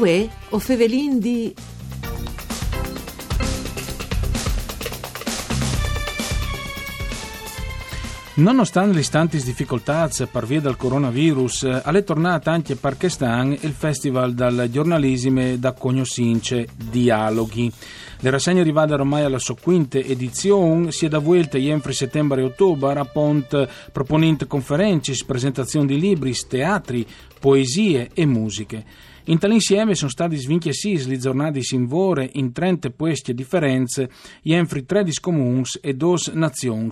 Uè, o Fevelin di... Nonostante le istanti difficoltà per via del coronavirus, è tornato anche per quest'anno il Festival del giornalismo da Cognosince Dialoghi. Le rassegne arrivate ormai alla sua quinta edizione, sia da vuelta entro settembre e ottobre, a Pont proponente conferenze, presentazioni di libri, teatri, poesie e musiche. In tale insieme sono stati svinchiati le giornate in vore in 30 queste differenze, entro 13 comuni e 2 nazioni,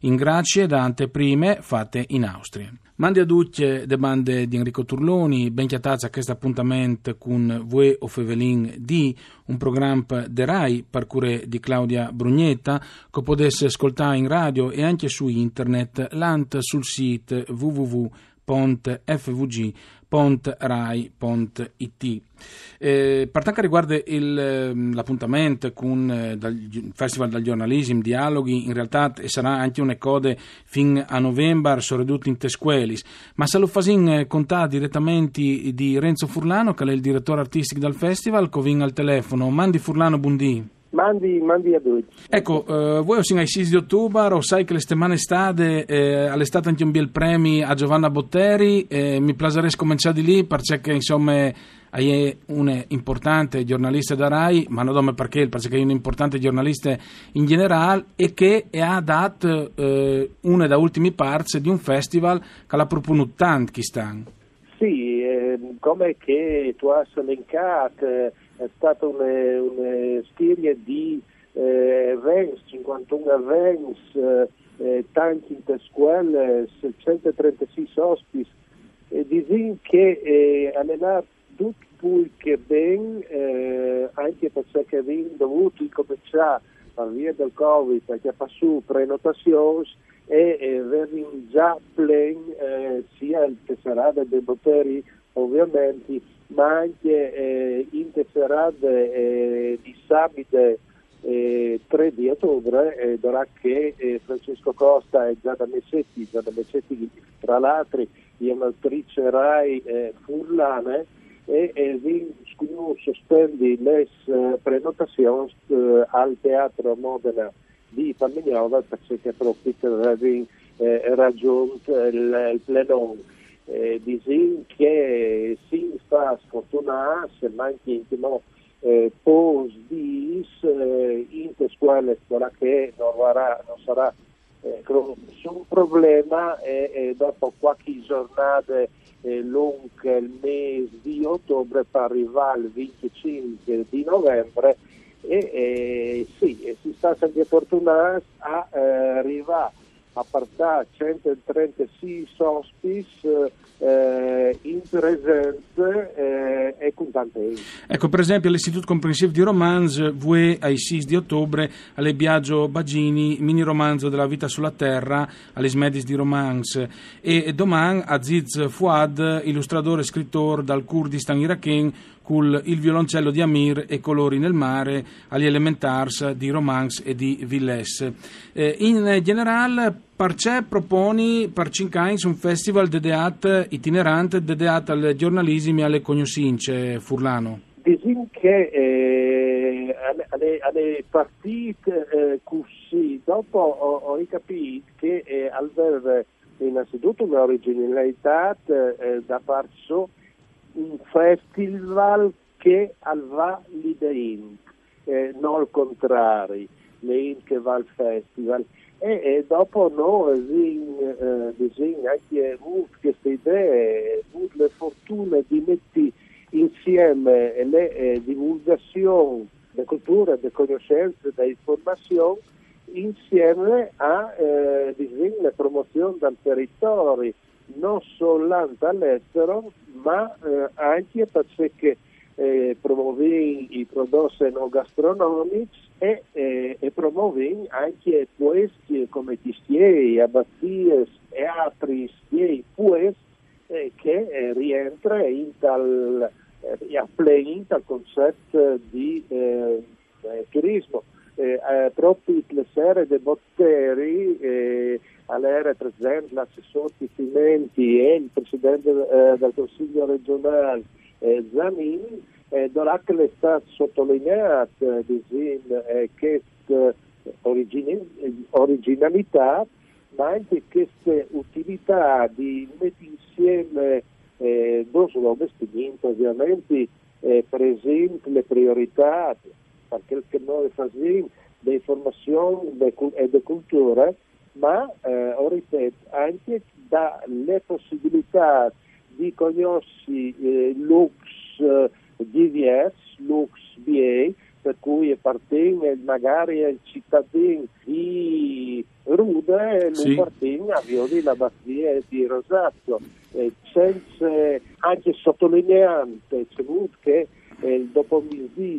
in grazie da anteprime fatte in Austria. Mandi a tutti le bande di Enrico Turloni, ben chiatazza a questo appuntamento con Vue o Fevelin di un programma de RAI per di Claudia Brugnetta che potesse ascoltare in radio e anche su internet, l'ant sul sito www.fvg.rai.it. Eh, per quanto riguarda il, ehm, l'appuntamento con eh, il Festival del Giornalismo, Dialoghi, in realtà sarà anche una code fin a novembre, soprattutto in Tesquelis, ma se lo fasin eh, contare direttamente di Renzo Furlano, che è il direttore artistico del festival, covin al telefono. Mandi Furlano, buondì. Mandi, mandi, a tutti. Ecco, eh, voi sin ai 6 di ottobre, o sai che le settimane stade, eh, all'estate anche un bel premio a Giovanna Botteri, eh, mi piacerebbe cominciare di lì perché insomma è un importante giornalista da RAI, ma non nome perché, perché è un importante giornalista in generale e che ha dato eh, una da ultimi parts di un festival che l'ha proponuto tanti. Sì, eh, come che tu hai elencato è stata una, una serie di eh, events, 51 events, eh, tanti in scuole, 636 ospiti, e dicono che eh, hanno tutto più che ben, eh, anche perché abbiamo dovuto cominciare per via del Covid, perché fa su prenotazioni e eh, già plen eh, sia il che dei poteri ovviamente ma anche eh, in Tesserade eh, di sabato eh, 3 di ottobre, eh, darà che eh, Francesco Costa e Giada Messetti, Giada Messetti tra l'altro è un'attrice RAI eh, furlane e, e vi sospendi le eh, prenotazioni eh, al Teatro Modena di Pamignova perché proprio di eh, raggiunto il, il plenone eh, disin che si fa sfortunare se manchi intimo eh, pos dis eh, in scuole scuola che non, varrà, non sarà eh, un problema e, e, dopo qualche giornata eh, lunga il mese di ottobre per arrivare al 25 di novembre e, e sì, si sta sempre fortunati a eh, arrivare a partire 136 ospiti eh, in presenza eh, e con tante Ecco, per esempio, l'Istituto Comprensivo di Romanzo vuole ai 6 di ottobre alle Biagio Bagini, mini romanzo della vita sulla terra, alle Smedis di Romance e domani Aziz Fouad, illustratore e scrittore dal Kurdistan iracheno, con il violoncello di Amir e Colori nel mare agli Elementars di Romance e di Villes. Eh, in generale, Parcè proponi per cinque anni un festival dedicato itinerante dedicato al giornalismo e alle cognoscenze, Furlano. Diciamo che eh, alle, alle, partite eh, così, dopo ho, ho capito che eh, al avere innanzitutto un'originalità eh, da parte un festival che va l'IDEIN, eh, non il contrario, l'IDEIN che va al festival. E, e dopo noi eh, anche avuto queste idee, avuto le fortune di mettere insieme le eh, divulgazioni, le culture, le conoscenze, le informazioni insieme a eh, la promozione del territorio non soltanto all'estero, ma eh, anche perché eh, promuovi i prodotti enogastronomici e, eh, e promuovi anche questi come tistieri, abbazie e altri stieri questi eh, che eh, rientra in tal, eh, tal concetto di eh, eh, turismo. proprio le serie dei botteri all'era presente l'assessore Cimenti e il presidente eh, del Consiglio regionale eh, Zamin eh, Dorac è stato sottolineato eh, questa origin- originalità, ma anche questa utilità di mettere insieme eh, due investimenti ovviamente eh, per esempio le priorità per quel che noi facciamo di informazione e di cultura, ma eh, ripeto, anche dalle possibilità di conoscere eh, Lux eh, DVS, Lux BA, per cui appartiene magari al cittadino di Rude e sì. appartiene a Violi la Battaglia di Rosario. Eh, senza, anche sottolineando che eh, dopo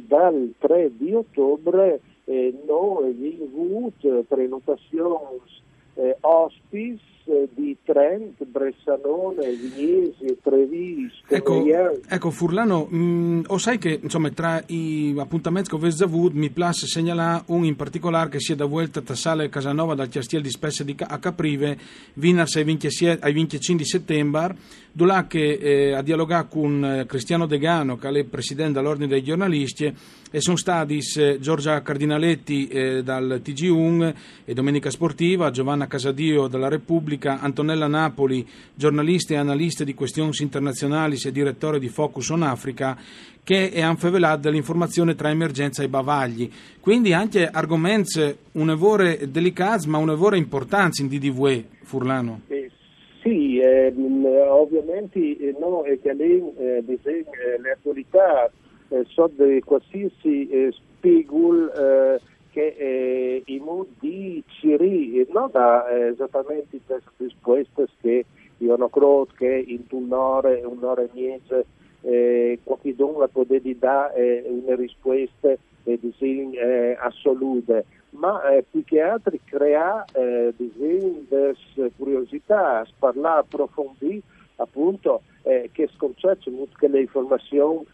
dal 3 di ottobre eh, noi abbiamo avuto prenotazioni eh, hospice eh, di Trent, Bressanone, Vignesi, Treviso. Ecco, ecco, Furlano, mh, mm, o sai che insomma, tra i appuntamenti che ho mi piace segnalare un in particolare che sia da vuelta a Sale Casanova dal Chiastiel di Spesse di, a Caprive, Vinas ai 25 di settembre, dove che eh, a dialogare con eh, Cristiano Degano, che è presidente dell'Ordine dei giornalisti, e sono stati eh, Giorgia Cardinaletti eh, dal TG1 e Domenica Sportiva, Giovanna Casadio dalla Repubblica, Antonella Napoli, giornalista e analista di questioni internazionali e direttore di Focus on Africa, che è anfevelat dell'informazione tra emergenza e bavagli. Quindi anche argomenti un'evore delicati ma un'evore importanza in DDV, Furlano. Eh, sì, eh, ovviamente eh, no, è che lei eh, le attualità eh, so di qualsiasi eh, spiegul eh, che eh, i modi Ciri non da eh, esattamente queste risposte che io non credo che in un'ora, un'ora e mezza eh, qualcuno può dare eh, una risposta eh, eh, assolute, ma eh, più che altro crea delle curiosità, parlare, approfondire appunto che sconcerce che le informazioni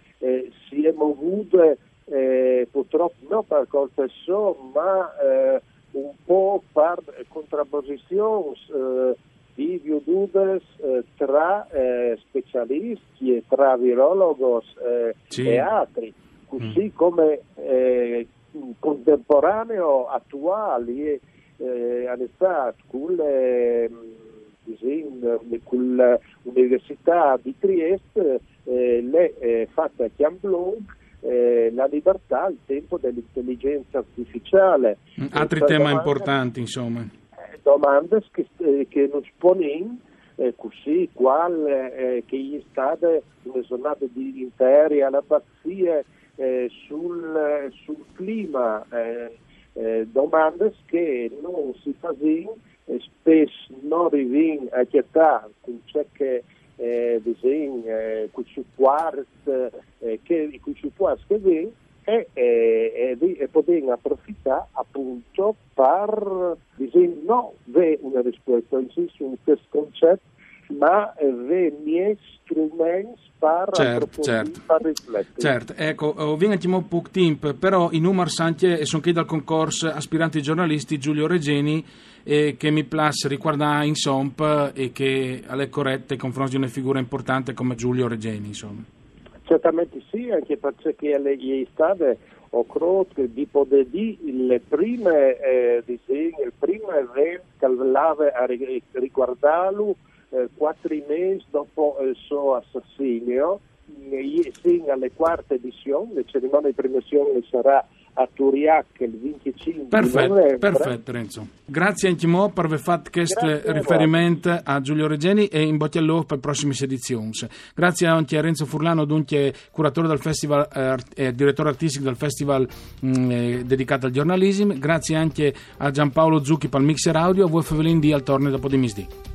si è movuto eh, purtroppo non per colpa sua, ma eh, un po' per eh, di viududes eh, tra eh, specialisti e tra virologos sì. e altri, così mm. come contemporaneo attuali e eh, all'estate con l'Università di Trieste eh, le eh, fatta a Chiamblon eh, la libertà al tempo dell'intelligenza artificiale. Mm, altri temi domande, importanti, insomma. Eh, domande che, eh, che non pongono eh, così, qual eh, che gli state una giornata di interi alla pazzia eh, sul, sul, clima, eh, domande che non si fanno spesso non arrivano a con ciò che eh, disegni, eh, cucciupuars, eh, che cucciupuars che vien, e, e, e, e poter approfittare appunto per dire no, ve una risposta, in senso un questo concetto, ma ve miei strumenti per certo, certo. per riflettere. Certo, ecco, ovviamente un poco tempo, però i numeri santi sono qui dal concorso aspiranti giornalisti Giulio Regeni e che mi piace riguardare in SOMP e che corretta nei confronti di una figura importante come Giulio Regeni, insomma. Certamente sì, anche perché lei state ho credo di poter dire le prime eh, disegni, il primo evento che aveva a riguardarlo eh, quattro mesi dopo il suo assassinio, e alle quarte edizioni, la cerimonia di premiazione sarà a Turiac il 25 perfetto, novembre. Perfetto Renzo. Grazie anche mo per aver fatto questo riferimento a, a Giulio Regeni e in bocca al lupo per le prossime edizioni. Grazie anche a Renzo Furlano, dunque curatore del festival e eh, direttore artistico del festival mh, mm, eh, dedicato al giornalismo. Grazie anche a Giampaolo Zucchi per il mixer audio, a voi Fevelin di al torne dopo di misdì.